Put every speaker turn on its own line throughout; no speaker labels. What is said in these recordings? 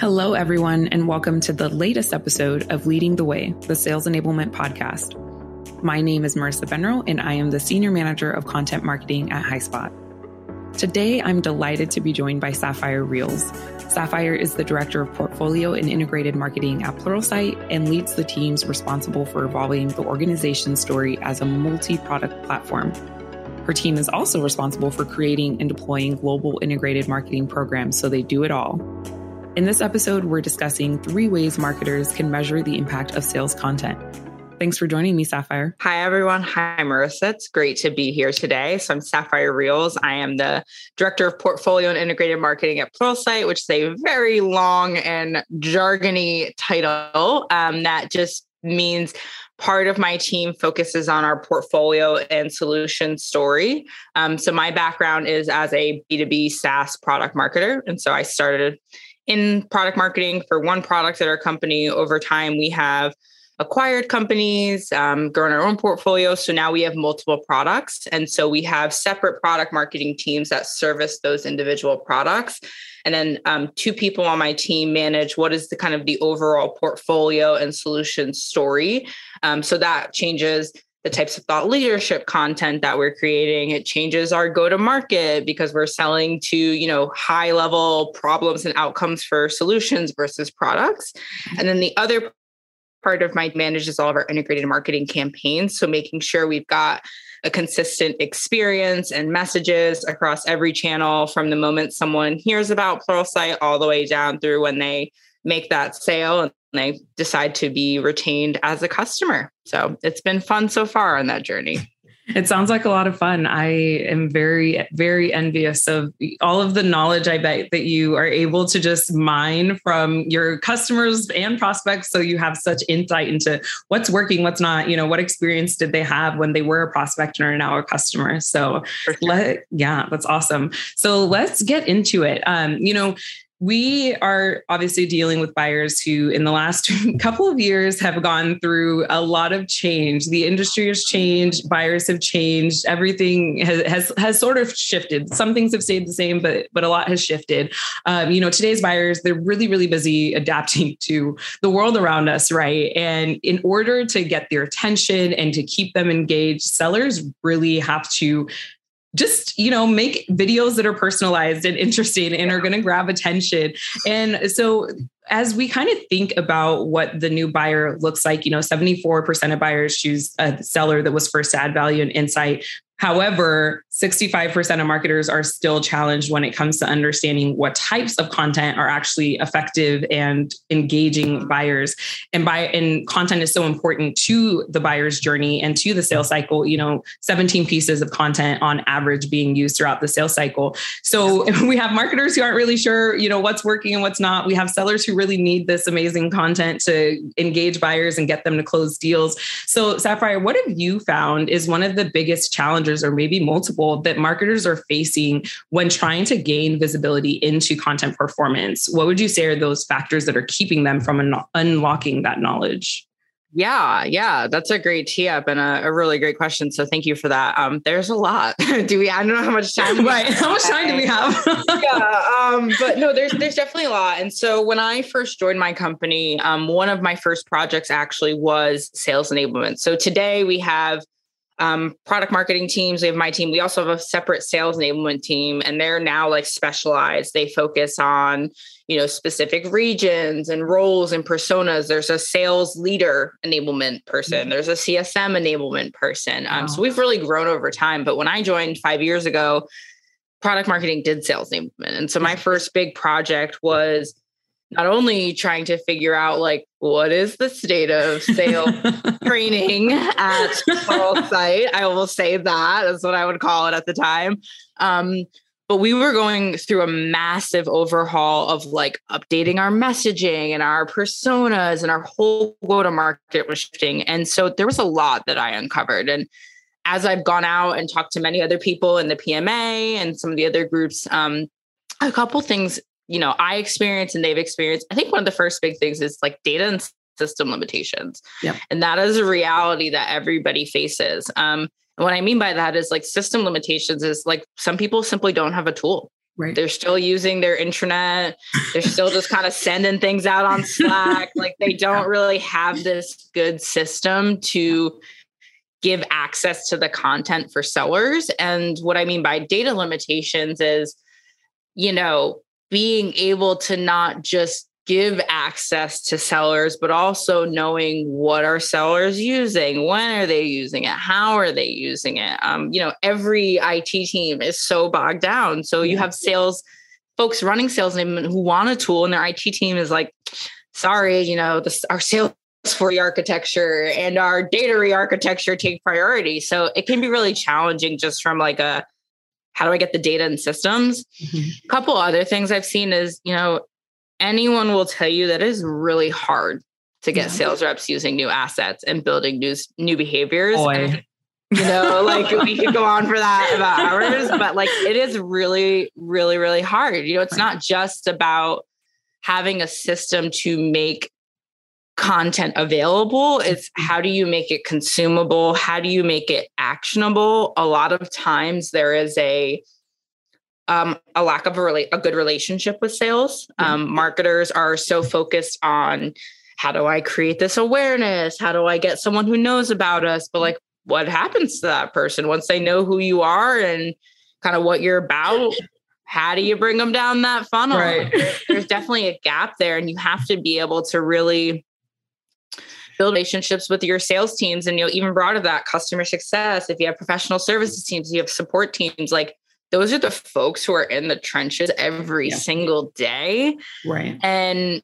Hello, everyone, and welcome to the latest episode of Leading the Way, the Sales Enablement Podcast. My name is Marissa Gbenro, and I am the Senior Manager of Content Marketing at HighSpot. Today, I'm delighted to be joined by Sapphire Reels. Sapphire is the Director of Portfolio and Integrated Marketing at Pluralsight and leads the teams responsible for evolving the organization's story as a multi product platform. Her team is also responsible for creating and deploying global integrated marketing programs, so they do it all. In this episode, we're discussing three ways marketers can measure the impact of sales content. Thanks for joining me, Sapphire.
Hi, everyone. Hi, Marissa. It's great to be here today. So, I'm Sapphire Reels. I am the Director of Portfolio and Integrated Marketing at Pluralsight, which is a very long and jargony title um, that just means part of my team focuses on our portfolio and solution story. Um, so, my background is as a B2B SaaS product marketer. And so, I started in product marketing for one product at our company. Over time, we have acquired companies, um, grown our own portfolio. So now we have multiple products. And so we have separate product marketing teams that service those individual products. And then um, two people on my team manage what is the kind of the overall portfolio and solution story. Um, so that changes the types of thought leadership content that we're creating it changes our go to market because we're selling to you know high level problems and outcomes for solutions versus products. And then the other part of my manages all of our integrated marketing campaigns. So making sure we've got a consistent experience and messages across every channel from the moment someone hears about pluralsight all the way down through when they make that sale and they decide to be retained as a customer. So it's been fun so far on that journey.
It sounds like a lot of fun. I am very, very envious of all of the knowledge I bet that you are able to just mine from your customers and prospects. So you have such insight into what's working, what's not, you know, what experience did they have when they were a prospect and are now a customer. So sure. let, yeah, that's awesome. So let's get into it. Um, you know, we are obviously dealing with buyers who in the last couple of years have gone through a lot of change. The industry has changed buyers have changed everything has has, has sort of shifted. Some things have stayed the same but but a lot has shifted. Um, you know today's buyers they're really really busy adapting to the world around us right? And in order to get their attention and to keep them engaged sellers really have to just you know make videos that are personalized and interesting and are going to grab attention. And so as we kind of think about what the new buyer looks like you know 74% of buyers choose a seller that was first to add value and insight However, 65% of marketers are still challenged when it comes to understanding what types of content are actually effective and engaging buyers. And buy and content is so important to the buyer's journey and to the sales cycle. You know, 17 pieces of content on average being used throughout the sales cycle. So we have marketers who aren't really sure, you know, what's working and what's not. We have sellers who really need this amazing content to engage buyers and get them to close deals. So Sapphire, what have you found is one of the biggest challenges challenges or maybe multiple that marketers are facing when trying to gain visibility into content performance? What would you say are those factors that are keeping them from un- unlocking that knowledge?
Yeah, yeah, that's a great tee up and a, a, really great question. So thank you for that. Um, there's a lot. do we? I don't know how much time.
right? How much time do we have?
yeah, um, but no, there's there's definitely a lot. And so when I first joined my company, um, one of my first projects actually was sales enablement. So today we have um, product marketing teams. We have my team. We also have a separate sales enablement team, and they're now like specialized. They focus on you know specific regions and roles and personas. There's a sales leader enablement person. Mm-hmm. There's a CSM enablement person. Um, wow. So we've really grown over time. But when I joined five years ago, product marketing did sales enablement, and so my first big project was not only trying to figure out like what is the state of sales training at Pluralsight. I will say that is what I would call it at the time. Um, but we were going through a massive overhaul of like updating our messaging and our personas and our whole go to market was shifting. And so there was a lot that I uncovered. And as I've gone out and talked to many other people in the PMA and some of the other groups, um, a couple things you know I experienced and they've experienced. I think one of the first big things is like data and system limitations,
yep.
and that is a reality that everybody faces. Um, and what I mean by that is like system limitations is like some people simply don't have a tool Right. They're still using their intranet. They're still just kind of sending things out on Slack. like they don't really have this good system to give access to the content for sellers. And what I mean by data limitations is, you know, being able to not just give access to sellers, but also knowing what are sellers using, when are they using it, how are they using it. Um, you know, every IT team is so bogged down. So you have sales folks running sales and who want a tool, and their IT team is like, sorry, you know, this, our sales for the architecture and our data re-architecture take priority. So it can be really challenging just from like a how do I get the data and systems? Mm-hmm. A couple other things I've seen is, you know, anyone will tell you that it is really hard to get yeah. sales reps using new assets and building new new behaviors. And, you know, like we could go on for that about hours, but like it is really, really, really hard. You know, it's not just about having a system to make content available it's mm-hmm. how do you make it consumable? How do you make it actionable? A lot of times there is a um, a lack of a really a good relationship with sales. Um, marketers are so focused on how do i create this awareness? How do i get someone who knows about us? But like what happens to that person once they know who you are and kind of what you're about? How do you bring them down that funnel? Right. there's definitely a gap there and you have to be able to really build relationships with your sales teams and you know even broader that customer success if you have professional services teams you have support teams like those are the folks who are in the trenches every yeah. single day
right
and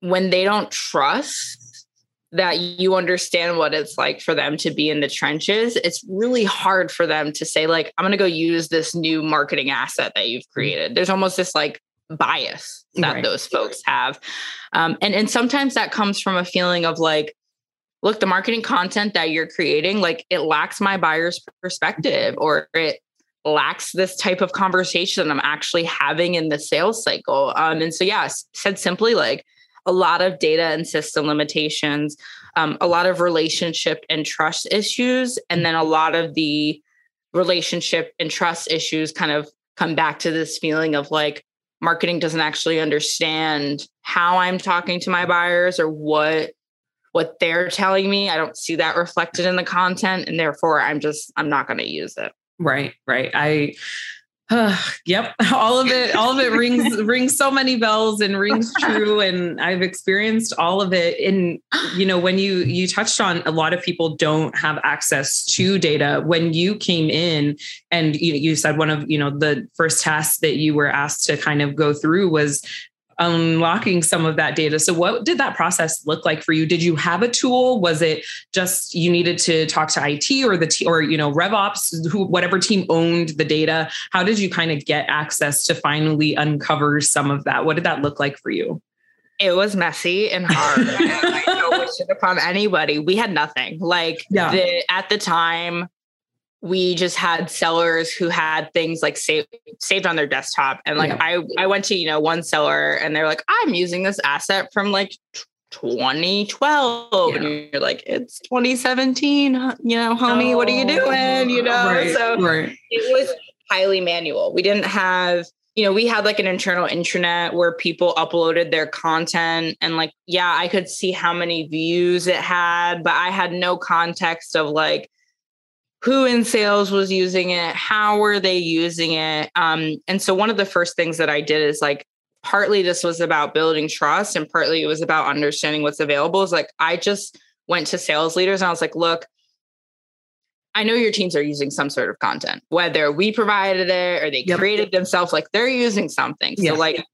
when they don't trust that you understand what it's like for them to be in the trenches it's really hard for them to say like i'm going to go use this new marketing asset that you've mm-hmm. created there's almost this like bias that right. those folks have um, and and sometimes that comes from a feeling of like look, the marketing content that you're creating, like it lacks my buyer's perspective or it lacks this type of conversation I'm actually having in the sales cycle. Um, and so, yeah, said simply, like a lot of data and system limitations, um, a lot of relationship and trust issues, and then a lot of the relationship and trust issues kind of come back to this feeling of like marketing doesn't actually understand how I'm talking to my buyers or what what they're telling me. I don't see that reflected in the content. And therefore, I'm just, I'm not going to use it.
Right, right. I, uh, yep, all of it, all of it rings rings so many bells and rings true. And I've experienced all of it. And you know, when you you touched on a lot of people don't have access to data. When you came in and you, you said one of you know the first tasks that you were asked to kind of go through was unlocking some of that data. So, what did that process look like for you? Did you have a tool? Was it just you needed to talk to IT or the t- or you know RevOps, who whatever team owned the data? How did you kind of get access to finally uncover some of that? What did that look like for you?
It was messy and hard. I don't wish it upon anybody. We had nothing. Like yeah. the, at the time, we just had sellers who had things like saved saved on their desktop and like yeah. i i went to you know one seller and they're like i'm using this asset from like 2012 yeah. and you're like it's 2017 you know homie oh, what are you oh, doing you know right, so right. it was highly manual we didn't have you know we had like an internal intranet where people uploaded their content and like yeah i could see how many views it had but i had no context of like who in sales was using it how were they using it? Um, and so one of the first things that i did is like partly this was about building trust and partly it was about understanding what's available is like i just went to sales leaders and i was like look i know your teams are using some sort of content whether we provided it or they yep. created themselves like they're using something. So like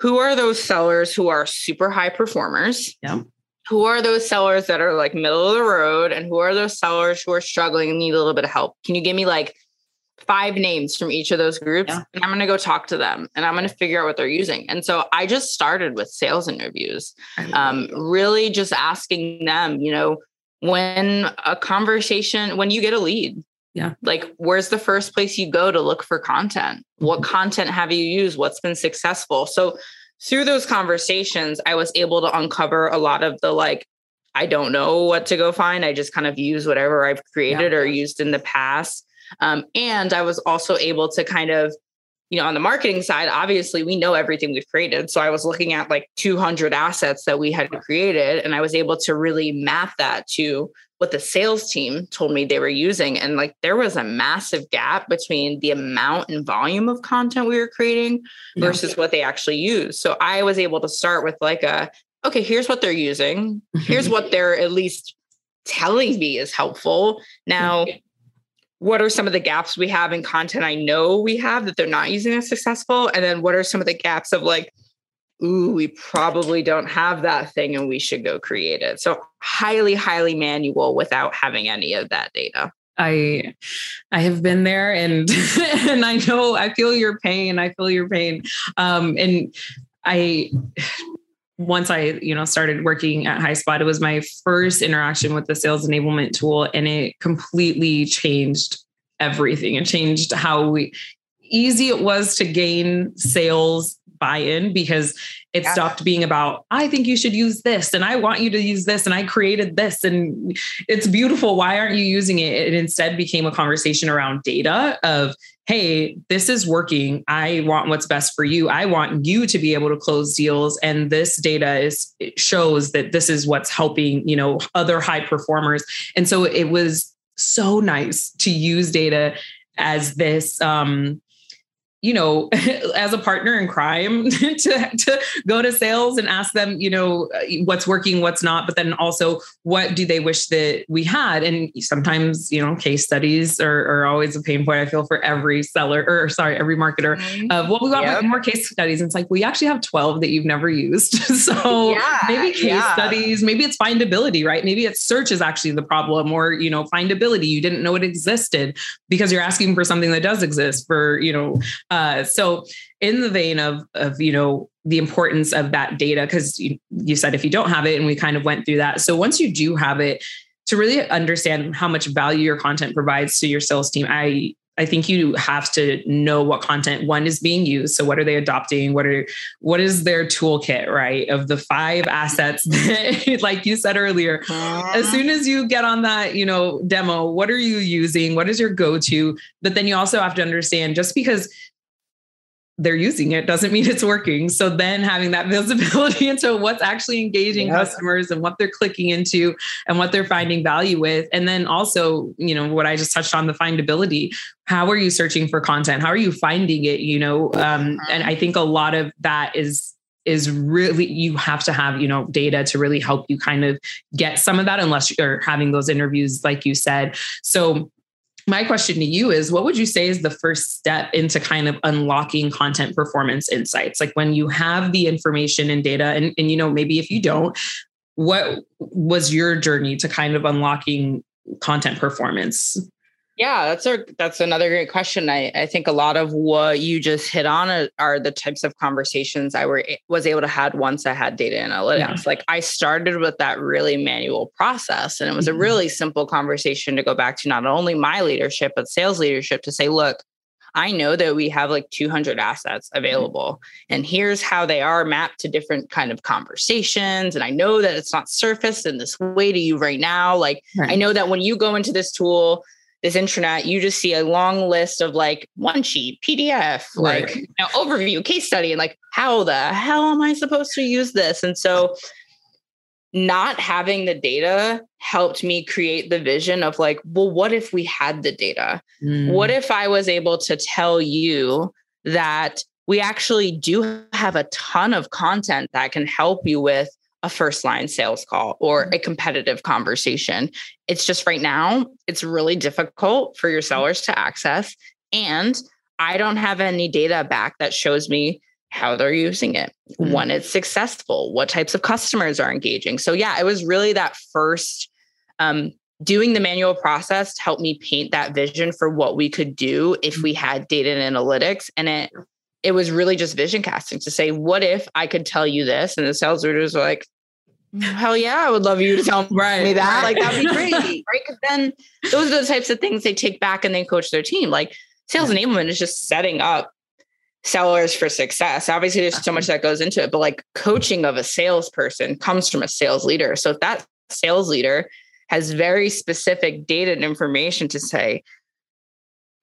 who are those sellers who are super high performers?
Yeah
who are those sellers that are like middle of the road and who are those sellers who are struggling and need a little bit of help? Can you give me like five names from each of those groups yeah. and i'm going to go talk to them and i'm going to figure out what they're using. And so i just started with sales interviews um, really just asking them you know when a conversation when you get a lead
yeah.
like where's the first place you go to look for content? Mm-hmm. what content have you used? What's been successful? So through those conversations, I was able to uncover a lot of the like, I don't know what to go find. I just kind of use whatever I've created yeah. or used in the past. Um, and I was also able to kind of, you know, on the marketing side, obviously we know everything we've created. So I was looking at like 200 assets that we had created, and I was able to really map that to what the sales team told me they were using. And like there was a massive gap between the amount and volume of content we were creating versus yeah. what they actually use. So I was able to start with like a, okay, here's what they're using. Mm-hmm. Here's what they're at least telling me is helpful. Now, what are some of the gaps we have in content I know we have that they're not using as successful? And then what are some of the gaps of like, ooh, we probably don't have that thing and we should go create it. So highly, highly manual without having any of that data.
I I have been there and and I know I feel your pain. I feel your pain. Um and I once I, you know, started working at HighSpot, it was my first interaction with the sales enablement tool and it completely changed everything. It changed how we easy it was to gain sales buy-in because it yeah. stopped being about i think you should use this and i want you to use this and i created this. And it's beautiful. Why aren't you using it? It instead became a conversation around data of hey this is working. I want what's best for you. I want you to be able to close deals. And this data is shows that this is what's helping you know other high performers. And so it was so nice to use data as this um you know, as a partner in crime to, to go to sales and ask them, you know, what's working, what's not, but then also what do they wish that we had? And sometimes, you know, case studies are, are always a pain point. I feel for every seller or sorry, every marketer mm-hmm. of, well, we want yep. more case studies. And it's like, we actually have 12 that you've never used. so yeah, maybe case yeah. studies, maybe it's findability, right? Maybe it's search is actually the problem or, you know, findability. You didn't know it existed because you're asking for something that does exist for, you know, uh, so in the vein of of you know the importance of that data, because you, you said if you don't have it, and we kind of went through that. So once you do have it, to really understand how much value your content provides to your sales team, I I think you have to know what content one is being used. So what are they adopting? What are what is their toolkit, right? Of the five assets that, like you said earlier, as soon as you get on that, you know, demo, what are you using? What is your go-to? But then you also have to understand just because they're using it doesn't mean it's working. So then having that visibility into what's actually engaging yep. customers and what they're clicking into and what they're finding value with. And then also, you know, what I just touched on the findability. How are you searching for content? How are you finding it? You know, um, and I think a lot of that is is really you have to have you know data to really help you kind of get some of that unless you're having those interviews like you said so my question to you is what would you say is the first step into kind of unlocking content performance insights? Like when you have the information and data and, and you know maybe if you don't what was your journey to kind of unlocking content performance
yeah, that's a that's another great question. I, I think a lot of what you just hit on are, are the types of conversations I were was able to had once I had data analytics. Yeah. Like I started with that really manual process, and it was mm-hmm. a really simple conversation to go back to not only my leadership but sales leadership to say, look, I know that we have like 200 assets mm-hmm. available and here's how they are mapped to different kind of conversations and I know that it's not surfaced in this way to you right now like right. I know that when you go into this tool this intranet, you just see a long list of like one sheet, PDF, right. like you know, overview, case study, and like, how the hell am I supposed to use this? And so, not having the data helped me create the vision of like, well, what if we had the data? Mm. What if I was able to tell you that we actually do have a ton of content that can help you with a first line sales call or mm-hmm. a competitive conversation. It's just right now, it's really difficult for your mm-hmm. sellers to access. And I don't have any data back that shows me how they're using it, mm-hmm. when it's successful, what types of customers are engaging. So, yeah, it was really that first um, doing the manual process to help me paint that vision for what we could do if we had data and analytics. And it, it was really just vision casting to say, what if I could tell you this? And the sales leaders were like, hell yeah, I would love you to tell right, me that. Right. Like that'd be great, right? Because then those are the types of things they take back and they coach their team. Like sales enablement is just setting up sellers for success. Obviously, there's so much that goes into it, but like coaching of a salesperson comes from a sales leader. So if that sales leader has very specific data and information to say,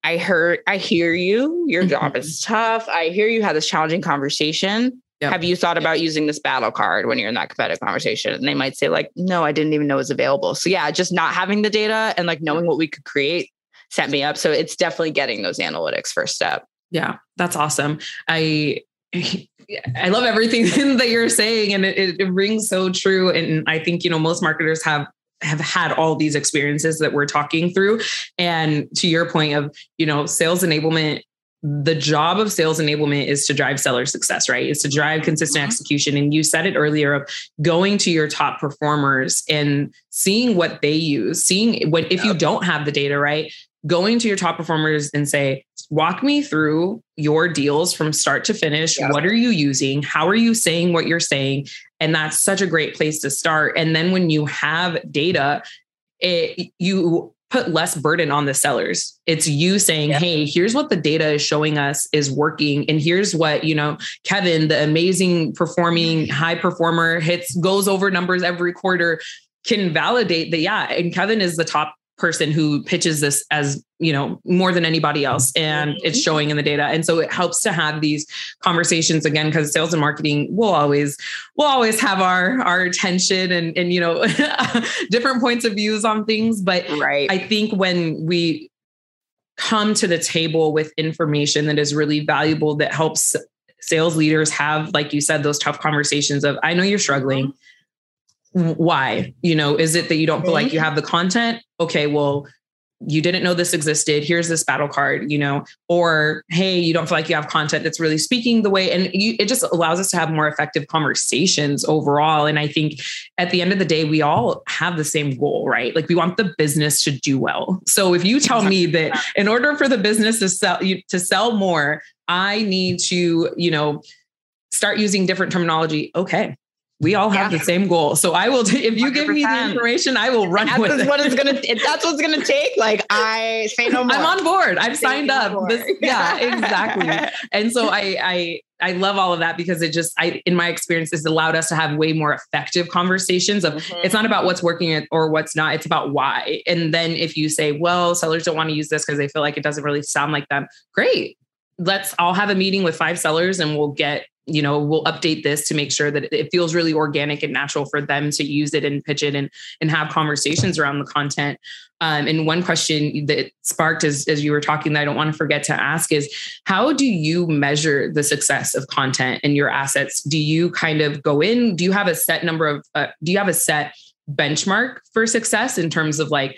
I heard, I hear you. Your job mm-hmm. is tough. I hear you had this challenging conversation. Yep. Have you thought about using this battle card when you're in that competitive conversation? And they might say, like, no, I didn't even know it was available. So yeah, just not having the data and like knowing what we could create set me up. So it's definitely getting those analytics first step.
Yeah, that's awesome. I I love everything that you're saying, and it, it, rings so true. And I think you know most marketers have have had all these experiences that we're talking through. And to your point of you know sales enablement the job of sales enablement is to drive seller success, right? It's to drive consistent mm-hmm. execution. And you said it earlier of going to your top performers and seeing what they use, seeing what if you don't have the data, right? Going to your top performers and say, walk me through your deals from start to finish. Yeah. What are you using? How are you saying what you're saying? And that's such a great place to start. And then when you have data, it, you put less burden on the sellers. It's you saying, "Hey, here's what the data is showing us is working and here's what, you know, Kevin, the amazing performing high performer hits goes over numbers every quarter can validate that yeah, and Kevin is the top person who pitches this as you know more than anybody else and it's showing in the data. And so it helps to have these conversations again because sales and marketing will always will always have our our attention and and you know different points of views on things. But
right.
I think when we come to the table with information that is really valuable that helps sales leaders have like you said those tough conversations of i know you're struggling. Mm-hmm why? You know is it that you don't feel like you mm-hmm. have the content? Okay well you didn't know this existed. Here's this battle card you know. Or hey you don't feel like you have content that's really speaking the way and you, it just allows us to have more effective conversations overall. And i think at the end of the day we all have the same goal right? Like we want the business to do well. So if you tell me that in order for the business to sell you to sell more i need to you know start using different terminology okay we all have yeah. the same goal. So I will, t- if you 100%. give me the information, I will run
that's
with
it. What it's gonna, if that's what's gonna take. Like I say no more.
I'm on board. I've say signed up. This, yeah, exactly. and so I, I, I love all of that because it just, I, in my experience, has allowed us to have way more effective conversations of mm-hmm. it's not about what's working or what's not. It's about why. And then if you say, well, sellers don't want to use this because they feel like it doesn't really sound like them, great let's all have a meeting with five sellers and we'll get you know we'll update this to make sure that it feels really organic and natural for them to use it and pitch it and and have conversations around the content. Um, and one question that sparked as, as you were talking that i don't want to forget to ask is how do you measure the success of content and your assets? Do you kind of go in do you have a set number of uh, do you have a set benchmark for success in terms of like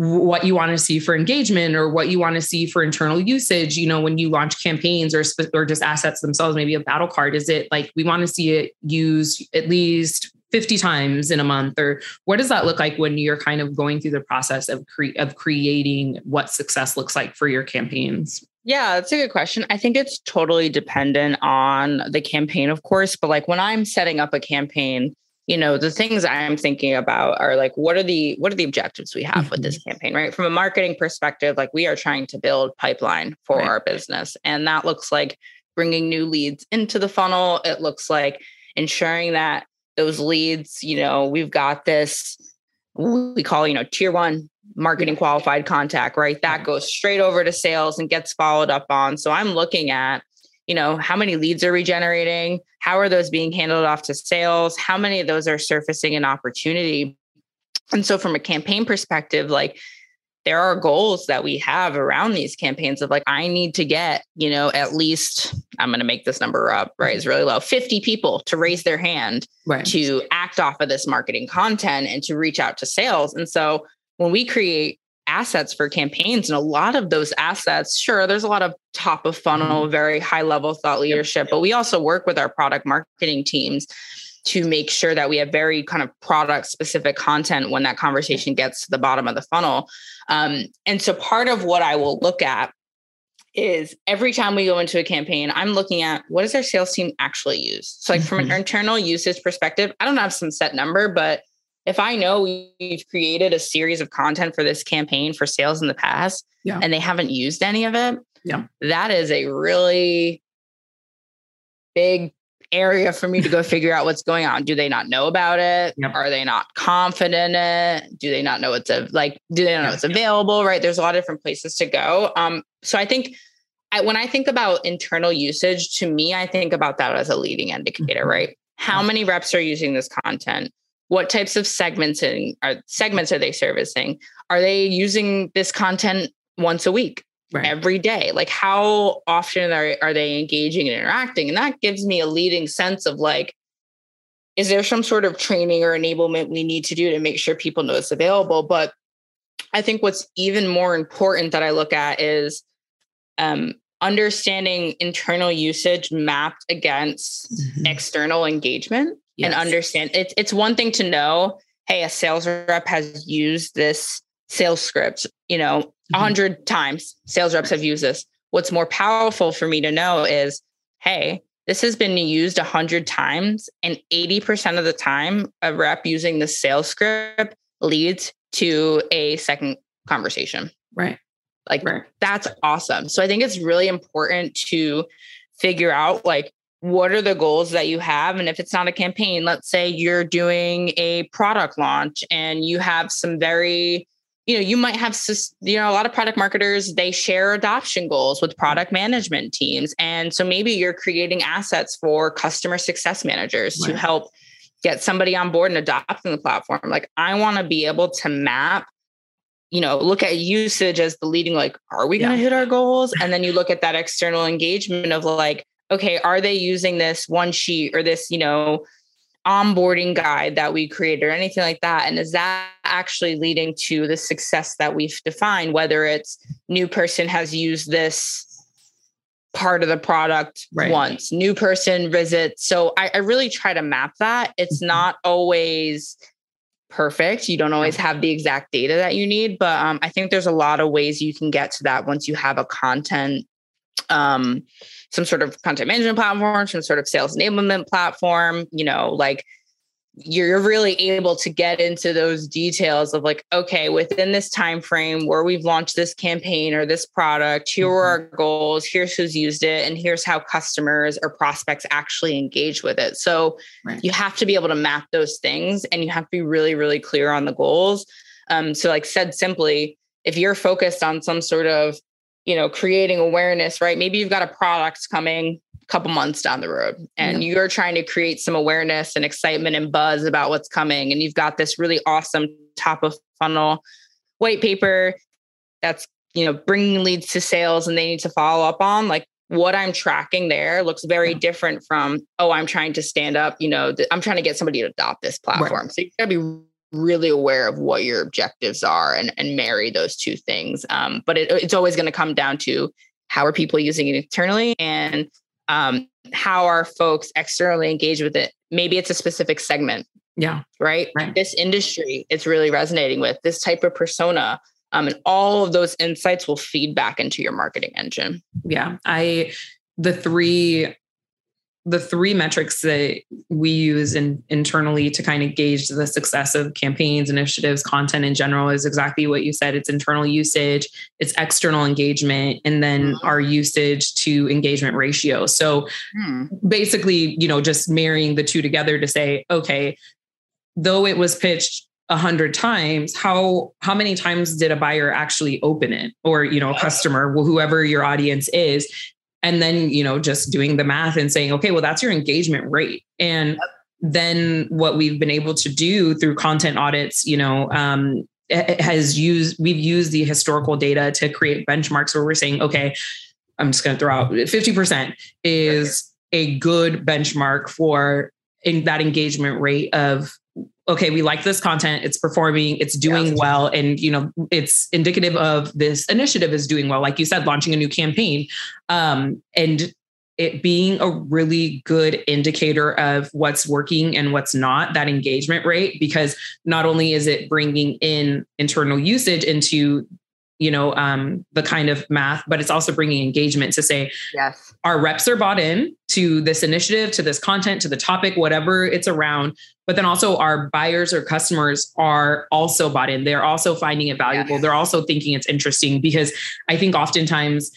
what you want to see for engagement or what you want to see for internal usage you know when you launch campaigns or or just assets themselves maybe a battle card is it like we want to see it used at least 50 times in a month or what does that look like when you're kind of going through the process of cre- of creating what success looks like for your campaigns
yeah, that's a good question. I think it's totally dependent on the campaign, of course. But like when I'm setting up a campaign, you know the things i'm thinking about are like what are the what are the objectives we have mm-hmm. with this mm-hmm. campaign right from a marketing perspective like we are trying to build pipeline for right. our business and that looks like bringing new leads into the funnel it looks like ensuring that those leads you know we've got this we call you know tier 1 marketing qualified contact right that goes straight over to sales and gets followed up on so i'm looking at you know, how many leads are we generating? How are those being handled off to sales? How many of those are surfacing an opportunity? And so from a campaign perspective, like there are goals that we have around these campaigns of like, I need to get, you know, at least, I'm going to make this number up, right? Mm-hmm. It's really low 50 people to raise their hand right. to act off of this marketing content and to reach out to sales. And so when we create assets for campaigns and a lot of those assets sure there's a lot of top of funnel mm-hmm. very high level thought leadership but we also work with our product marketing teams to make sure that we have very kind of product specific content when that conversation gets to the bottom of the funnel um, and so part of what i will look at is every time we go into a campaign, I'm looking at what does our sales team actually use? So, like from an mm-hmm. internal usage perspective, I don't have some set number, but if I know we've created a series of content for this campaign for sales in the past yeah. and they haven't used any of it,
yeah.
that is a really big area for me to go figure out what's going on. Do they not know about it? Yep. Are they not confident in it? Do they not know it's a like? Do they not know it's available? Right? There's a lot of different places to go. Um, so I think I, when I think about internal usage, to me, I think about that as a leading indicator. Mm-hmm. Right? How many reps are using this content? What types of segments and are segments are they servicing? Are they using this content once a week? right. every day. Like how often are, are they engaging and interacting? And that gives me a leading sense of like, is there some sort of training or enablement we need to do to make sure people know it's available? But I think what's even more important that I look at is um, understanding internal usage mapped against mm-hmm. external engagement yes. and understand it's it's one thing to know, hey, a sales rep has used this sales script, you know, a mm-hmm. hundred times sales reps have used this. What's more powerful for me to know is, hey, this has been used a hundred times, and 80% of the time, a rep using the sales script leads to a second conversation.
Right.
Like right. that's awesome. So I think it's really important to figure out like what are the goals that you have? And if it's not a campaign let's say you're doing a product launch and you have some very you know you might have you know a lot of product marketers they share adoption goals with product management teams. And so maybe you're creating assets for customer success managers right. to help get somebody on board and adopting the platform. Like i want to be able to map you know look at usage as the leading like are we going to hit our goals? And then you look at that external engagement of like okay are they using this one sheet or this you know onboarding guide that we create or anything like that? And is that actually leading to the success that we've defined whether it's new person has used this part of the product right. once new person visits? So I, I, really try to map that. It's mm-hmm. not always perfect. You don't always have the exact data that you need but um, i think there's a lot of ways you can get to that once you have a content um, some sort of content management platform, some sort of sales enablement platform, you know, like you're really able to get into those details of like okay within this time frame where we've launched this campaign or this product here are mm-hmm. our goals here's who's used it and here's how customers or prospects actually engage with it so right. you have to be able to map those things and you have to be really really clear on the goals um, so like said simply if you're focused on some sort of you know, creating awareness, right? Maybe you've got a product coming a couple months down the road and yeah. you're trying to create some awareness and excitement and buzz about what's coming. And you've got this really awesome top of funnel white paper that's, you know, bringing leads to sales and they need to follow up on like what I'm tracking there looks very yeah. different from, oh, I'm trying to stand up, you know, th- I'm trying to get somebody to adopt this platform. Right. So you gotta be really aware of what your objectives are and, and marry those two things. Um, but it, it's always going to come down to how are people using it internally and um, how are folks externally engaged with it? Maybe it's a specific segment.
Yeah.
Right? right. This industry it's really resonating with this type of persona. Um, and all of those insights will feed back into your marketing engine.
Yeah. I, the three the three metrics that we use in, internally to kind of gauge the success of campaigns, initiatives, content in general is exactly what you said. It's internal usage, it's external engagement, and then mm-hmm. our usage to engagement ratio. So hmm. basically, you know, just marrying the two together to say, okay, though it was pitched a hundred times, how how many times did a buyer actually open it, or you know, a customer, whoever your audience is, and then you know just doing the math and saying okay well that's your engagement rate. And then what we've been able to do through content audits you know um, has used we've used the historical data to create benchmarks where we're saying okay i'm just going to throw out 50% is a good benchmark for in that engagement rate of okay, we like this content, it's performing, it's doing yeah. well, and you know, it's indicative of this initiative is doing well. Like you said, launching a new campaign, um, and it being a really good indicator of what's working and what's not that engagement rate because not only is it bringing in internal usage into you know um, the kind of math but it's also bringing engagement to say
yes
our reps are bought in to this initiative to this content to the topic whatever it's around but then also our buyers or customers are also bought in they're also finding it valuable yes. they're also thinking it's interesting because i think oftentimes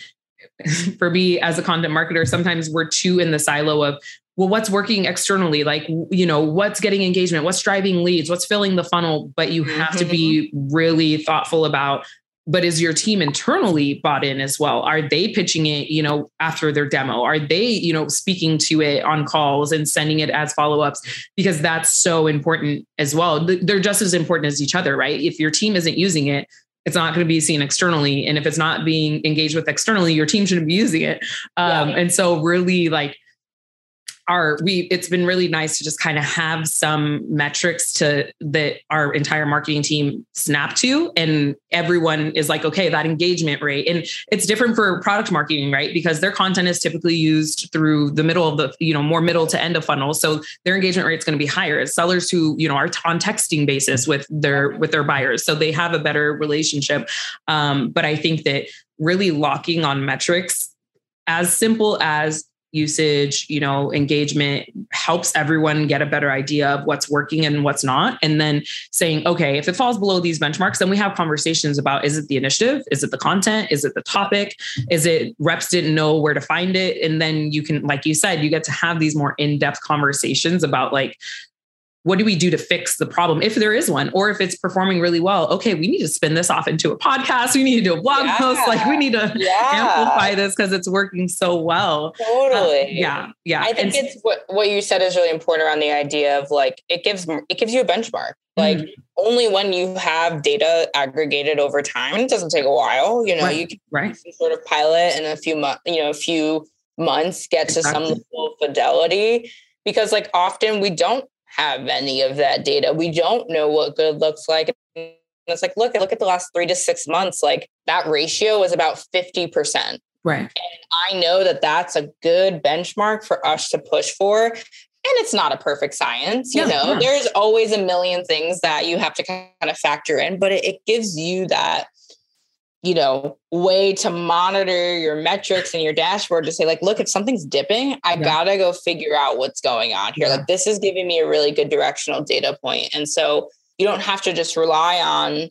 for me as a content marketer sometimes we're too in the silo of well, what's working externally? Like, you know, what's getting engagement? What's driving leads? What's filling the funnel? But you have mm-hmm. to be mm-hmm. really thoughtful about but is your team internally bought in as well? Are they pitching it you know after their demo? Are they you know speaking to it on calls and sending it as follow-ups? Because that's so important as well. They're just as important as each other right? If your team isn't using it it's not going to be seen externally. And if it's not being engaged with externally your team shouldn't be using it. Um, yeah. and so really like our we it's been really nice to just kind of have some metrics to that our entire marketing team snap to and everyone is like okay that engagement rate. And it's different for product marketing right? Because their content is typically used through the middle of the you know more middle to end of funnel. So their engagement rate is going to be higher. As sellers who you know are on texting basis with their with their buyers. So they have a better relationship. Um, but i think that really locking on metrics as simple as usage, you know, engagement helps everyone get a better idea of what's working and what's not. And then saying, okay, if it falls below these benchmarks, then we have conversations about is it the initiative? Is it the content? Is it the topic? Is it reps didn't know where to find it? And then you can, like you said, you get to have these more in depth conversations about like, what do we do to fix the problem if there is one or if it's performing really well okay we need to spin this off into a podcast we need to do a blog yeah. post like we need to yeah. amplify this because it's working so well
totally uh,
yeah yeah
i think and, it's what, what you said is really important around the idea of like it gives it gives you a benchmark like mm-hmm. only when you have data aggregated over time it doesn't take a while you know
right.
you can
right.
sort of pilot in a few months you know a few months get exactly. to some level of fidelity because like often we don't have any of that data. We don't know what good looks like. And it's like, look, look at the last three to six months. Like that ratio was about 50%.
Right.
And I know that that's a good benchmark for us to push for. And it's not a perfect science, you yeah, know, yeah. there's always a million things that you have to kind of factor in, but it, it gives you that you know, way to monitor your metrics and your dashboard to say, like, look, if something's dipping, I yeah. gotta go figure out what's going on here. Yeah. Like, this is giving me a really good directional data point. And so you don't have to just rely on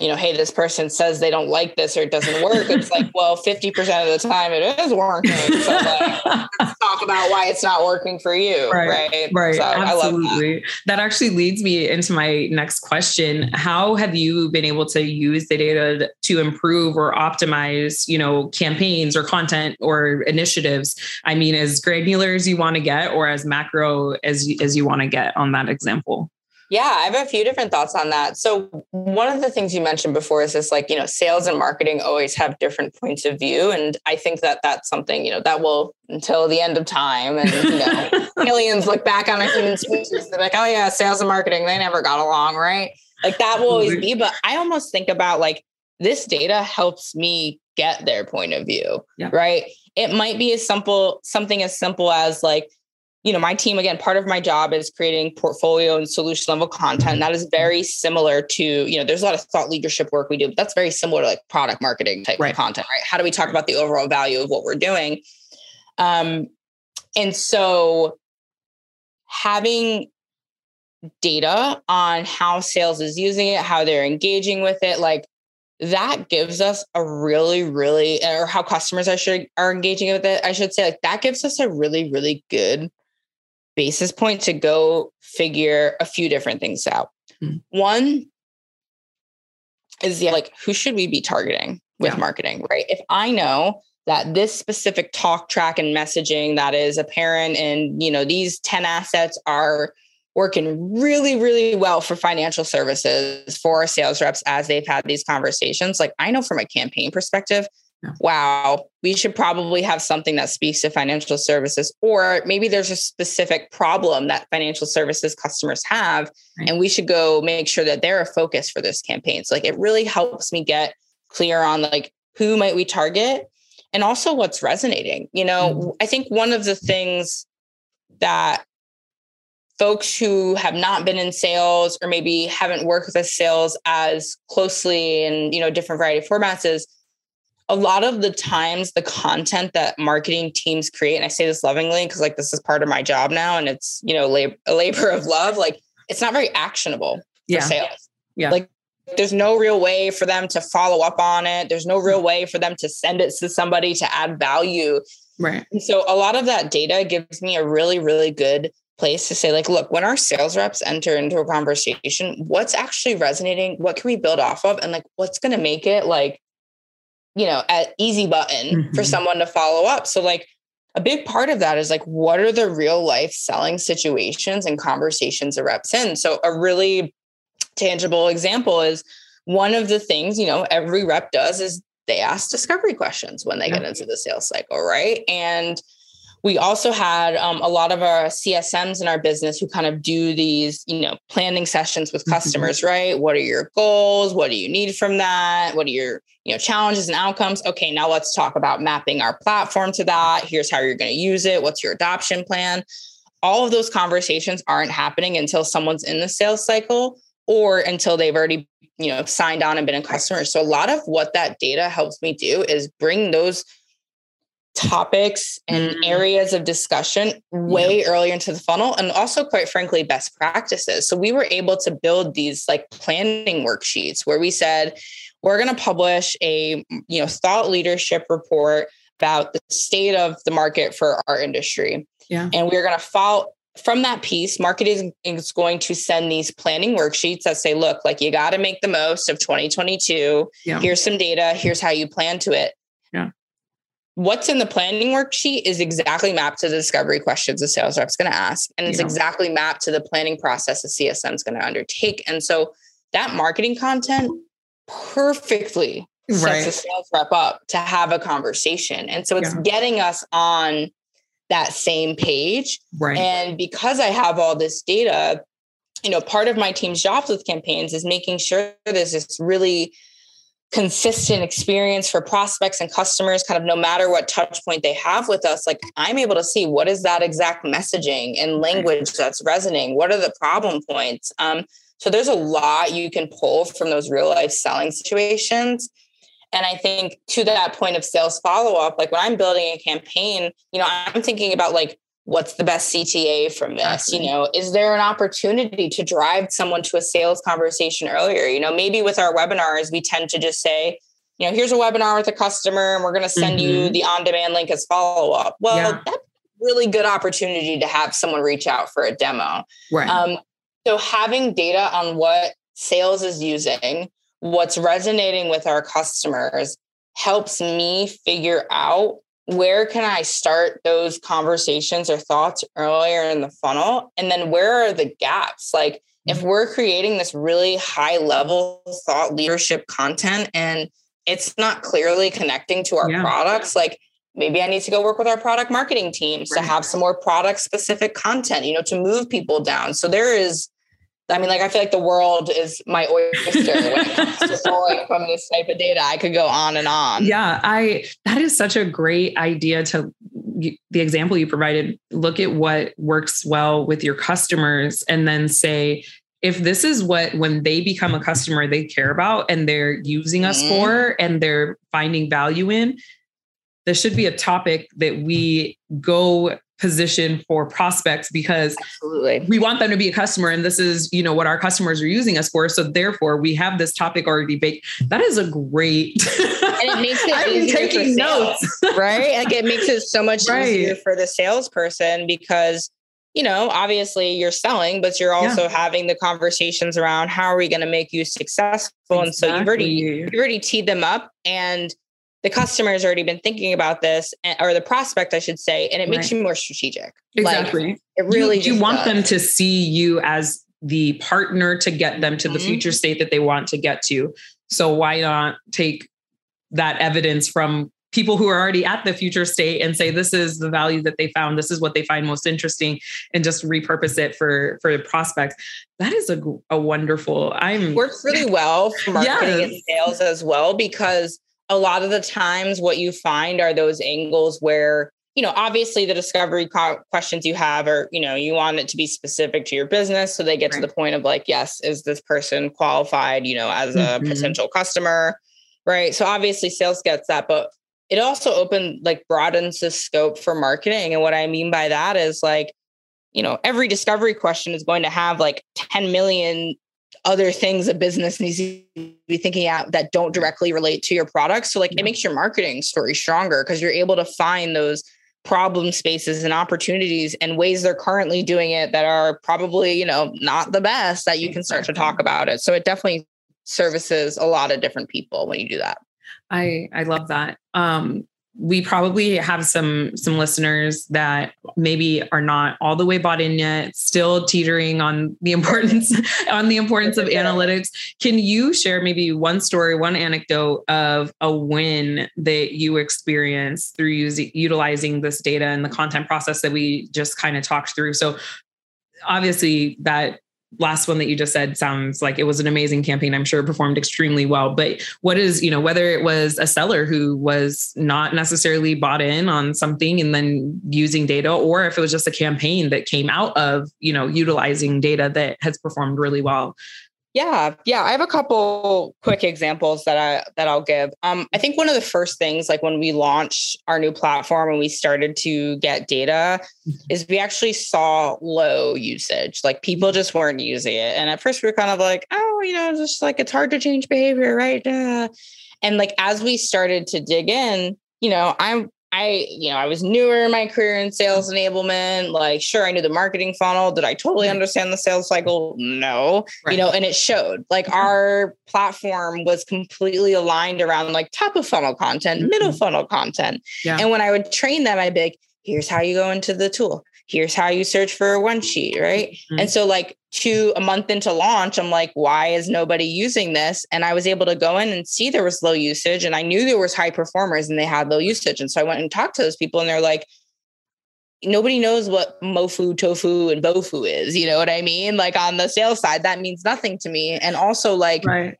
you know, hey, this person says they don't like this or it doesn't work. It's like, well, 50% of the time it is working. So like, let's talk about why it's not working for you.
Right.
Right.
right. So Absolutely. That. that. actually leads me into my next question. How have you been able to use the data to improve or optimize, you know, campaigns or content or initiatives? I mean, as granular as you want to get or as macro as, as you want to get on that example?
Yeah, I have a few different thoughts on that. So, one of the things you mentioned before is this like, you know, sales and marketing always have different points of view. And I think that that's something, you know, that will until the end of time. And, you know, aliens look back on a human species, and they're like, oh, yeah, sales and marketing, they never got along, right? Like that will always be. But I almost think about like this data helps me get their point of view, yeah. right? It might be as simple, something as simple as like, you know, my team, again, part of my job is creating portfolio and solution level content. That is very similar to, you know, there's a lot of thought leadership work we do, but that's very similar to like product marketing type right. of content, right? How do we talk about the overall value of what we're doing? Um, and so having data on how sales is using it, how they're engaging with it, like that gives us a really, really, or how customers are, should, are engaging with it, I should say, like that gives us a really, really good basis point to go figure a few different things out. Mm-hmm. One is yeah, like who should we be targeting with yeah. marketing, right? If I know that this specific talk track and messaging that is apparent and you know these 10 assets are working really really well for financial services for our sales reps as they've had these conversations like i know from a campaign perspective wow, we should probably have something that speaks to financial services, or maybe there's a specific problem that financial services customers have, right. and we should go make sure that they're a focus for this campaign. So, like, it really helps me get clear on like who might we target and also what's resonating. You know, mm-hmm. I think one of the things that folks who have not been in sales or maybe haven't worked with sales as closely in you know different variety of formats is a lot of the times the content that marketing teams create and i say this lovingly because like this is part of my job now and it's you know lab- a labor of love like it's not very actionable
yeah.
for sales
yeah
like there's no real way for them to follow up on it there's no real mm-hmm. way for them to send it to somebody to add value
Right.
And so a lot of that data gives me a really, really good place to say, like, look, when our sales reps enter into a conversation, what's actually resonating? What can we build off of? And like, what's going to make it like, you know, an easy button mm-hmm. for someone to follow up? So, like, a big part of that is like, what are the real life selling situations and conversations a reps in? So, a really tangible example is one of the things, you know, every rep does is they ask discovery questions when they yeah. get into the sales cycle, right? And we also had um, a lot of our CSMs in our business who kind of do these, you know, planning sessions with mm-hmm. customers, mm-hmm. right? What are your goals? What do you need from that? What are your, you know, challenges and outcomes? Okay, now let's talk about mapping our platform to that. Here's how you're going to use it. What's your adoption plan? All of those conversations aren't happening until someone's in the sales cycle or until they've already, you know, signed on and been a customer. So a lot of what that data helps me do is bring those topics and mm. areas of discussion way yeah. earlier into the funnel and also quite frankly best practices so we were able to build these like planning worksheets where we said we're going to publish a you know thought leadership report about the state of the market for our industry
yeah
and we're going to follow from that piece marketing is going to send these planning worksheets that say look like you got to make the most of 2022 yeah. here's some data here's how you plan to it what's in the planning worksheet is exactly mapped to the discovery questions the sales rep's going to ask and it's yeah. exactly mapped to the planning process the csm is going to undertake and so that marketing content perfectly right. sets the sales rep up to have a conversation and so it's yeah. getting us on that same page
right
and because i have all this data you know part of my team's jobs with campaigns is making sure there's this is really consistent experience for prospects and customers kind of no matter what touch point they have with us like i'm able to see what is that exact messaging and language that's resonating? What are the problem points? Um, so there's a lot you can pull from those real life selling situations. And i think to that point of sales follow up like when i'm building a campaign you know i'm thinking about like what's the best CTA from this? You know, is there an opportunity to drive someone to a sales conversation earlier? You know, maybe with our webinars, we tend to just say, you know, here's a webinar with a customer and we're going to send mm-hmm. you the on demand link as follow up. Well, yeah. that's a really good opportunity to have someone reach out for a demo.
Right. Um,
so having data on what sales is using, what's resonating with our customers helps me figure out where can I start those conversations or thoughts earlier in the funnel? And then where are the gaps? Like, if mm-hmm. we're creating this really high level thought leadership content and it's not clearly connecting to our yeah. products, like maybe I need to go work with our product marketing teams right. to have some more product specific content, you know, to move people down. So there is I mean, like I feel like the world is my oyster when it comes to from this type of data. I could go on and on.
Yeah, I that is such a great idea to the example you provided. Look at what works well with your customers, and then say, if this is what when they become a customer they care about and they're using us mm-hmm. for and they're finding value in, this should be a topic that we go position for prospects because
Absolutely.
we want them to be a customer and this is you know what our customers are using us for so therefore we have this topic already baked that is a great
and it makes it I'm taking notes right like it makes it so much right. easier for the salesperson because you know obviously you're selling but you're also yeah. having the conversations around how are we going to make you successful exactly. and so you've already you've already teed them up and the customer has already been thinking about this or the prospect i should say and it makes right. you more strategic
exactly like,
it really
you, you want does. them to see you as the partner to get them to mm-hmm. the future state that they want to get to so why not take that evidence from people who are already at the future state and say this is the value that they found this is what they find most interesting and just repurpose it for for the prospects that is a, a wonderful i'm
works really well for marketing yes. and sales as well because a lot of the times what you find are those angles where you know obviously the discovery co- questions you have are you know you want it to be specific to your business so they get right. to the point of like yes is this person qualified you know as a mm-hmm. potential customer right so obviously sales gets that but it also open like broadens the scope for marketing and what i mean by that is like you know every discovery question is going to have like 10 million other things a business needs to be thinking out that don't directly relate to your product. So like yeah. it makes your marketing story stronger because you're able to find those problem spaces and opportunities and ways they're currently doing it that are probably you know not the best that you can start to talk about it so it definitely services a lot of different people when you do that
i i love that um we probably have some some listeners that maybe are not all the way bought in yet still teetering on the importance on the importance of analytics. Can you share maybe one story one anecdote of a win that you experienced through using utilizing this data and the content process that we just kind of talked through? So obviously that last one that you just said sounds like it was an amazing campaign. I'm sure performed extremely well. But what is, you know, whether it was a seller who was not necessarily bought in on something and then using data, or if it was just a campaign that came out of, you know, utilizing data that has performed really well.
Yeah, yeah. I have a couple quick examples that I that I'll give. Um, I think one of the first things, like when we launched our new platform and we started to get data, mm-hmm. is we actually saw low usage. Like people just weren't using it, and at first we were kind of like, oh, you know, just like it's hard to change behavior, right? Uh, and like as we started to dig in, you know, I'm I, you know, I was newer in my career in sales enablement. Like, sure, I knew the marketing funnel. Did I totally understand the sales cycle? No, right. you know, and it showed. Like, mm-hmm. our platform was completely aligned around like top of funnel content, mm-hmm. middle funnel content. Yeah. And when I would train them, I'd be like, here's how you go into the tool here's how you search for a one sheet, right? Mm-hmm. And so like two a month into launch, I'm like, why is nobody using this? And I was able to go in and see there was low usage and I knew there was high performers and they had low usage. And so I went and talked to those people and they're like, nobody knows what mofu, tofu, and bofu is. You know what I mean? Like on the sales side, that means nothing to me. And also like right.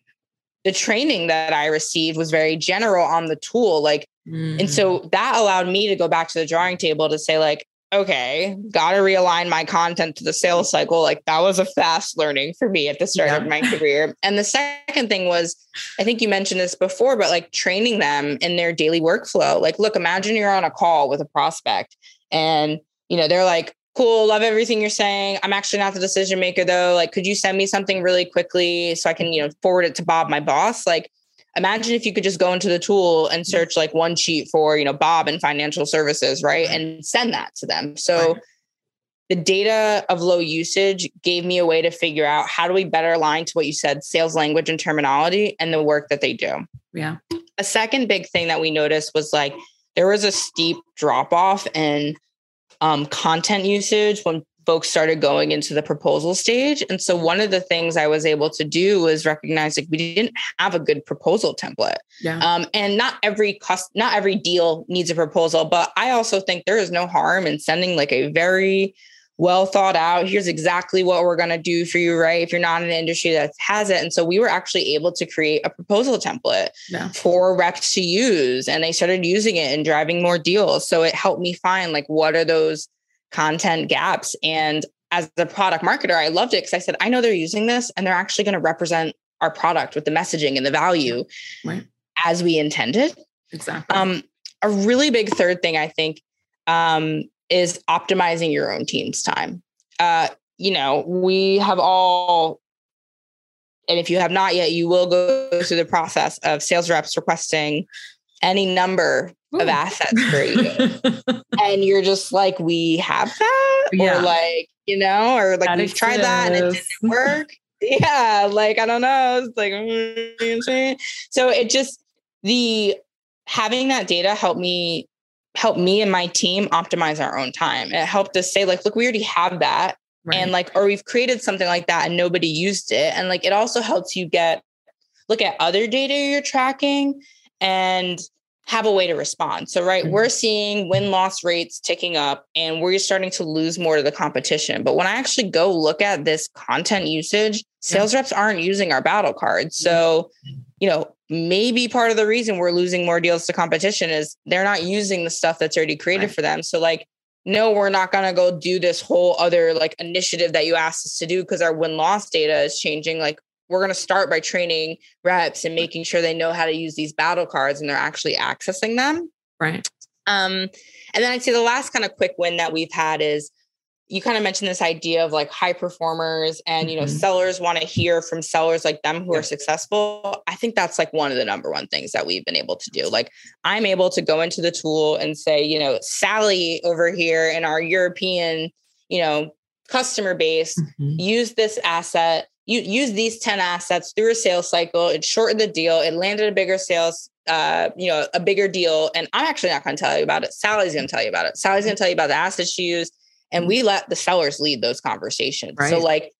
the training that I received was very general on the tool. Like, mm. and so that allowed me to go back to the drawing table to say, like, okay, got to realign my content to the sales cycle. Like that was a fast learning for me at the start yeah. of my career. And the second thing was, I think you mentioned this before, but like training them in their daily workflow. Like, look, imagine you're on a call with a prospect and, you know, they're like, cool, love everything you're saying. I'm actually not the decision maker though. Like, could you send me something really quickly so I can, you know, forward it to Bob, my boss? Like, imagine if you could just go into the tool and search like one sheet for you know bob and financial services right and send that to them. So the data of low usage gave me a way to figure out how do we better align to what you said sales language and terminology and the work that they do.
Yeah.
A second big thing that we noticed was like there was a steep drop off in um, content usage when folks started going into the proposal stage. And so one of the things I was able to do was recognize like we didn't have a good proposal template. Yeah. Um, and not every cost, not every deal needs a proposal, but I also think there is no harm in sending like a very well thought out here's exactly what we're going to do for you right if you're not in an industry that has it and so we were actually able to create a proposal template yeah. for reps to use and they started using it and driving more deals so it helped me find like what are those content gaps. And as a product marketer, I loved it because I said, I know they're using this and they're actually going to represent our product with the messaging and the value right. as we intended.
Exactly.
Um, a really big third thing I think um, is optimizing your own team's time. Uh, you know, we have all, and if you have not yet, you will go through the process of sales reps requesting any number Ooh. of assets for you. and you're just like, we have that? Yeah. Or like, you know, or like that we've tried that and it didn't work. yeah, like I don't know. It's like so it just the having that data helped me help me and my team optimize our own time. It helped us say, like, look, we already have that. Right. And like, or we've created something like that and nobody used it. And like it also helps you get look at other data you're tracking and have a way to respond. So, right, mm-hmm. we're seeing win loss rates ticking up and we're starting to lose more to the competition. But when I actually go look at this content usage, sales yeah. reps aren't using our battle cards. So, you know, maybe part of the reason we're losing more deals to competition is they're not using the stuff that's already created right. for them. So, like, no, we're not going to go do this whole other like initiative that you asked us to do because our win loss data is changing. Like, we're going to start by training reps and making sure they know how to use these battle cards and they're actually accessing them.
Right.
Um, and then I'd say the last kind of quick win that we've had is you kind of mentioned this idea of like high performers and you know mm-hmm. sellers want to hear from sellers like them who yeah. are successful i think that's like one of the number one things that we've been able to do like i'm able to go into the tool and say you know sally over here in our european you know customer base mm-hmm. use this asset you use these 10 assets through a sales cycle it shortened the deal it landed a bigger sales uh, you know, a bigger deal. And I'm actually not going to tell you about it. Sally's going to tell you about it. Sally's going to tell you about the assets she used and we let the sellers lead those conversations. Right. So like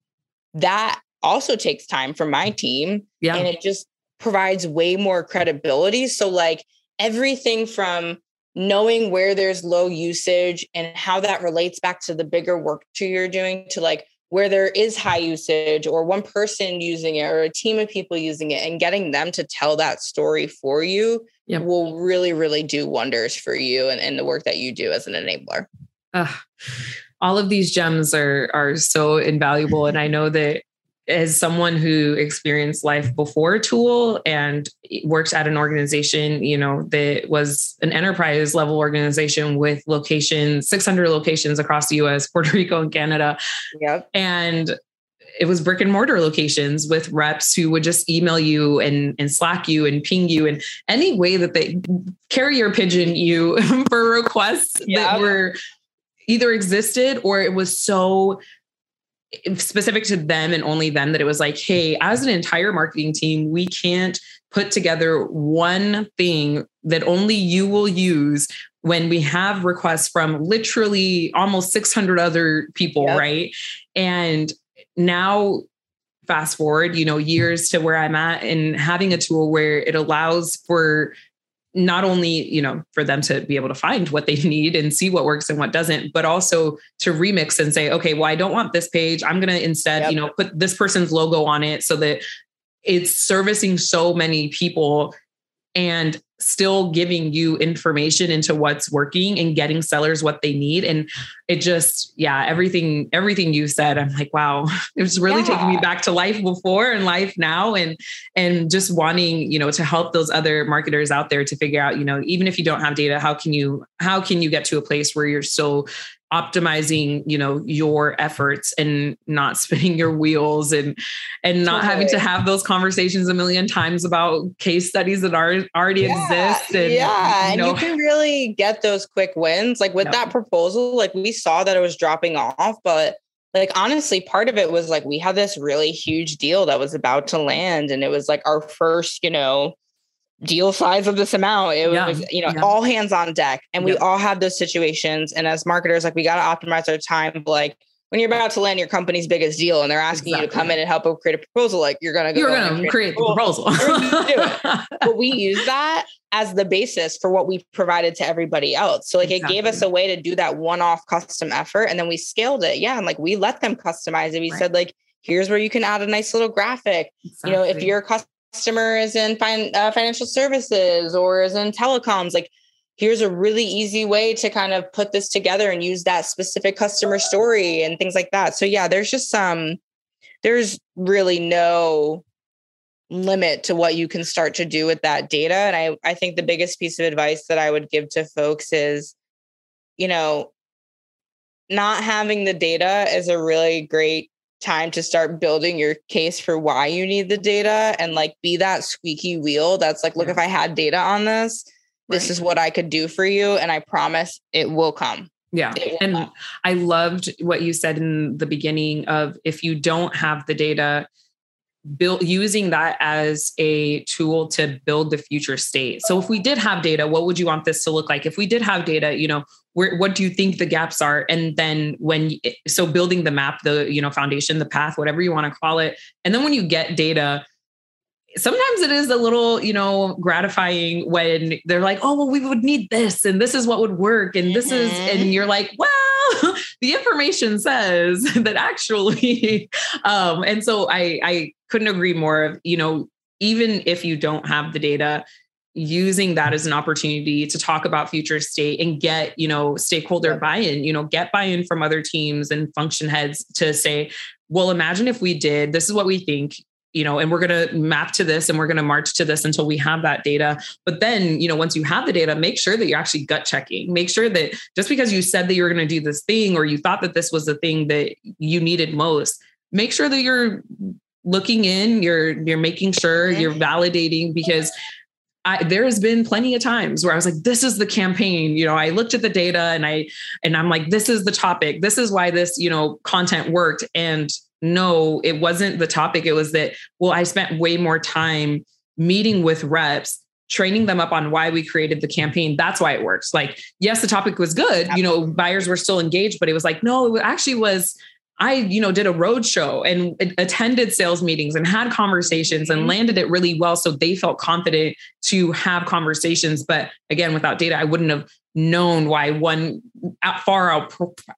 that also takes time from my team yeah. and it just provides way more credibility. So like everything from knowing where there's low usage and how that relates back to the bigger work to you're doing to like where there is high usage or one person using it or a team of people using it and getting them to tell that story for you yep. will really really do wonders for you and, and the work that you do as an enabler uh,
all of these gems are are so invaluable and i know that as someone who experienced life before tool and worked at an organization you know that was an enterprise level organization with locations 600 locations across the us puerto rico and canada
yep.
and it was brick and mortar locations with reps who would just email you and, and slack you and ping you in any way that they carrier pigeon you for requests yep. that were either existed or it was so specific to them and only them that it was like, hey, as an entire marketing team, we can't put together one thing that only you will use when we have requests from literally almost 600 other people, yep. right? And now fast forward, you know, years to where I'm at and having a tool where it allows for not only you know for them to be able to find what they need and see what works and what doesn't but also to remix and say okay well i don't want this page i'm going to instead yep. you know put this person's logo on it so that it's servicing so many people and still giving you information into what's working and getting sellers what they need and it just yeah everything everything you said i'm like wow it was really yeah. taking me back to life before and life now and and just wanting you know to help those other marketers out there to figure out you know even if you don't have data how can you how can you get to a place where you're still optimizing you know your efforts and not spinning your wheels and and not having to have those conversations a million times about case studies that are already yeah, exist
and yeah you know, and you can really get those quick wins like with that proposal like we saw that it was dropping off but like honestly part of it was like we had this really huge deal that was about to land and it was like our first you know deal size of this amount. It yeah. was, you know, yeah. all hands on deck. And we all have those situations. And as marketers, like we got to optimize our time. Like when you're about to land your company's biggest deal and they're asking exactly. you to come in and help them create a proposal, like you're going to
go. You're going to create, the proposal.
but we use that as the basis for what we provided to everybody else. So like exactly. it gave us a way to do that one-off custom effort. And then we scaled it. Yeah. And like we let them customize it. We right. said like, here's where you can add a nice little graphic. Exactly. You know, if you're a customer is in fin- uh, financial services or is in telecoms like here's a really easy way to kind of put this together and use that specific customer story and things like that. So yeah there's just some there's really no limit to what you can start to do with that data. And i i think the biggest piece of advice that i would give to folks is you know not having the data is a really great time to start building your case for why you need the data and like be that squeaky wheel that's like look yeah. if i had data on this this right. is what i could do for you and i promise it will come
yeah. And. I loved what you said in the beginning of if you don't have the data, build using that as a tool to build the future state. So if we did have data, what would you want this to look like? If we did have data, you know, where, what do you think the gaps are? And then when, so building the map, the, you know, foundation, the path, whatever you want to call it. And then when you get data, sometimes it is a little, you know, gratifying when they're like, oh, well, we would need this and this is what would work. And this mm-hmm. is, and you're like, well, the information says that actually, um, and so I, I couldn't agree more. Of you know, even if you don't have the data, using that as an opportunity to talk about future state and get you know stakeholder buy-in you know get buy-in from other teams and function heads to say well imagine if we did this is what we think you know, and we're going to map to this and we're going to march to this until we have that data. But then, you know, once you have the data, make sure that you're actually gut checking. Make sure that just because you said that you were going to do this thing or you thought that this was the thing that you needed most, make sure that you're looking in, you're you're making sure you're validating because I, there has been plenty of times where I was like, this is the campaign. You know, I looked at the data and I, and I'm like, this is the topic. This is why this, you know, content worked. And no, it wasn't the topic. It was that, well, I spent way more time meeting with reps, training them up on why we created the campaign. That's why it works. Like, yes, the topic was good. You know, buyers were still engaged, but it was like, no, it actually was I, you know, did a road show and attended sales meetings and had conversations and mm-hmm. landed it really well. So they felt confident to have conversations. But again, without data, I wouldn't have known why one far out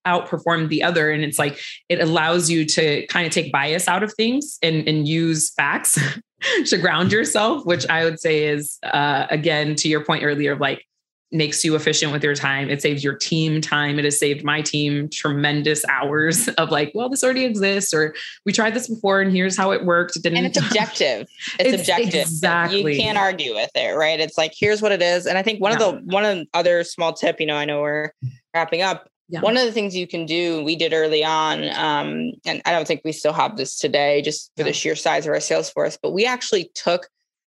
outperformed the other. And it's like it allows you to kind of take bias out of things and, and use facts to ground yourself, which I would say is uh, again to your point earlier of like makes you efficient with your time. It saves your team time. It has saved my team tremendous hours of like, well, this already exists, or we tried this before and here's how it worked.
It didn't and it's objective. It's, it's objective. Exactly. You can't argue with it, right? It's like, here's what it is. And I think one yeah. of the one of the other small tip, you know, I know we're wrapping up. Yeah. One of the things you can do, we did early on, um, and I don't think we still have this today, just for yeah. the sheer size of our sales force, but we actually took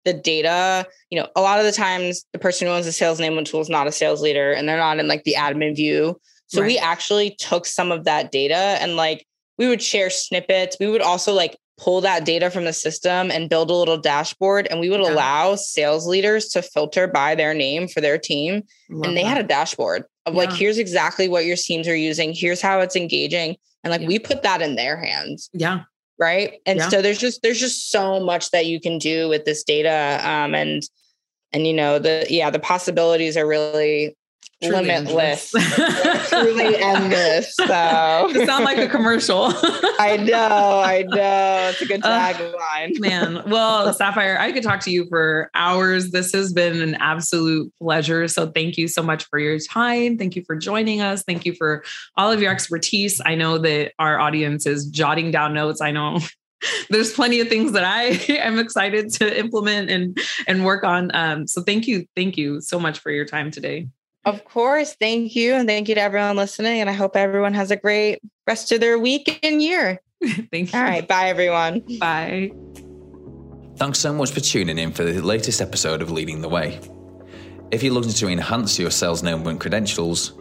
the data, you know, a lot of the times the person who owns the sales enablement tool is not a sales leader and they're not in like the admin view. So right. we actually took some of that data and like we would share snippets. We would also like pull that data from the system and build a little dashboard and we would yeah. allow sales leaders to filter by their name for their team Love and they that. had a dashboard of yeah. like here's exactly what your teams are using here's how it's engaging and like yeah. we put that in their hands
yeah
right and yeah. so there's just there's just so much that you can do with this data um and and you know the yeah the possibilities are really Truly limitless, truly endless. So
you sound like a commercial.
I know, I know. It's a good tagline,
uh, man. Well, Sapphire, I could talk to you for hours. This has been an absolute pleasure. So thank you so much for your time. Thank you for joining us. Thank you for all of your expertise. I know that our audience is jotting down notes. I know there's plenty of things that I am excited to implement and and work on. Um, so thank you, thank you so much for your time today.
Of course. Thank you. And thank you to everyone listening. And I hope everyone has a great rest of their week and year.
thank you.
All right. Bye, everyone.
Bye.
Thanks so much for tuning in for the latest episode of Leading the Way. If you're looking to enhance your sales enablement credentials,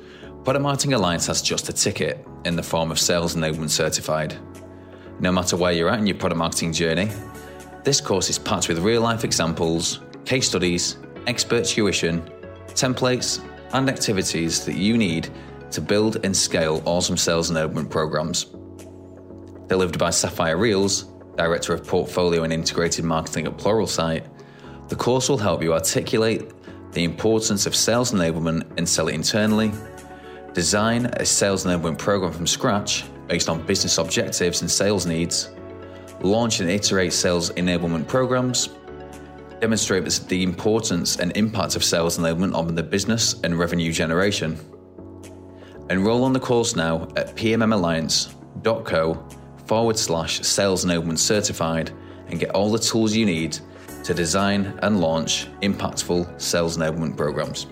Product Marketing Alliance has just a ticket in the form of Sales Enablement Certified. No matter where you're at in your product marketing journey, this course is packed with real life examples, case studies, expert tuition, templates, and activities that you need to build and scale awesome sales enablement programs. Delivered by Sapphire Reels, Director of Portfolio and Integrated Marketing at Pluralsight, the course will help you articulate the importance of sales enablement and sell it internally, design a sales enablement program from scratch based on business objectives and sales needs, launch and iterate sales enablement programs, demonstrate the importance and impact of sales enablement on the business and revenue generation. Enroll on the course now at pmmalliance.co forward slash sales enablement certified and get all the tools you need to design and launch impactful sales enablement programs.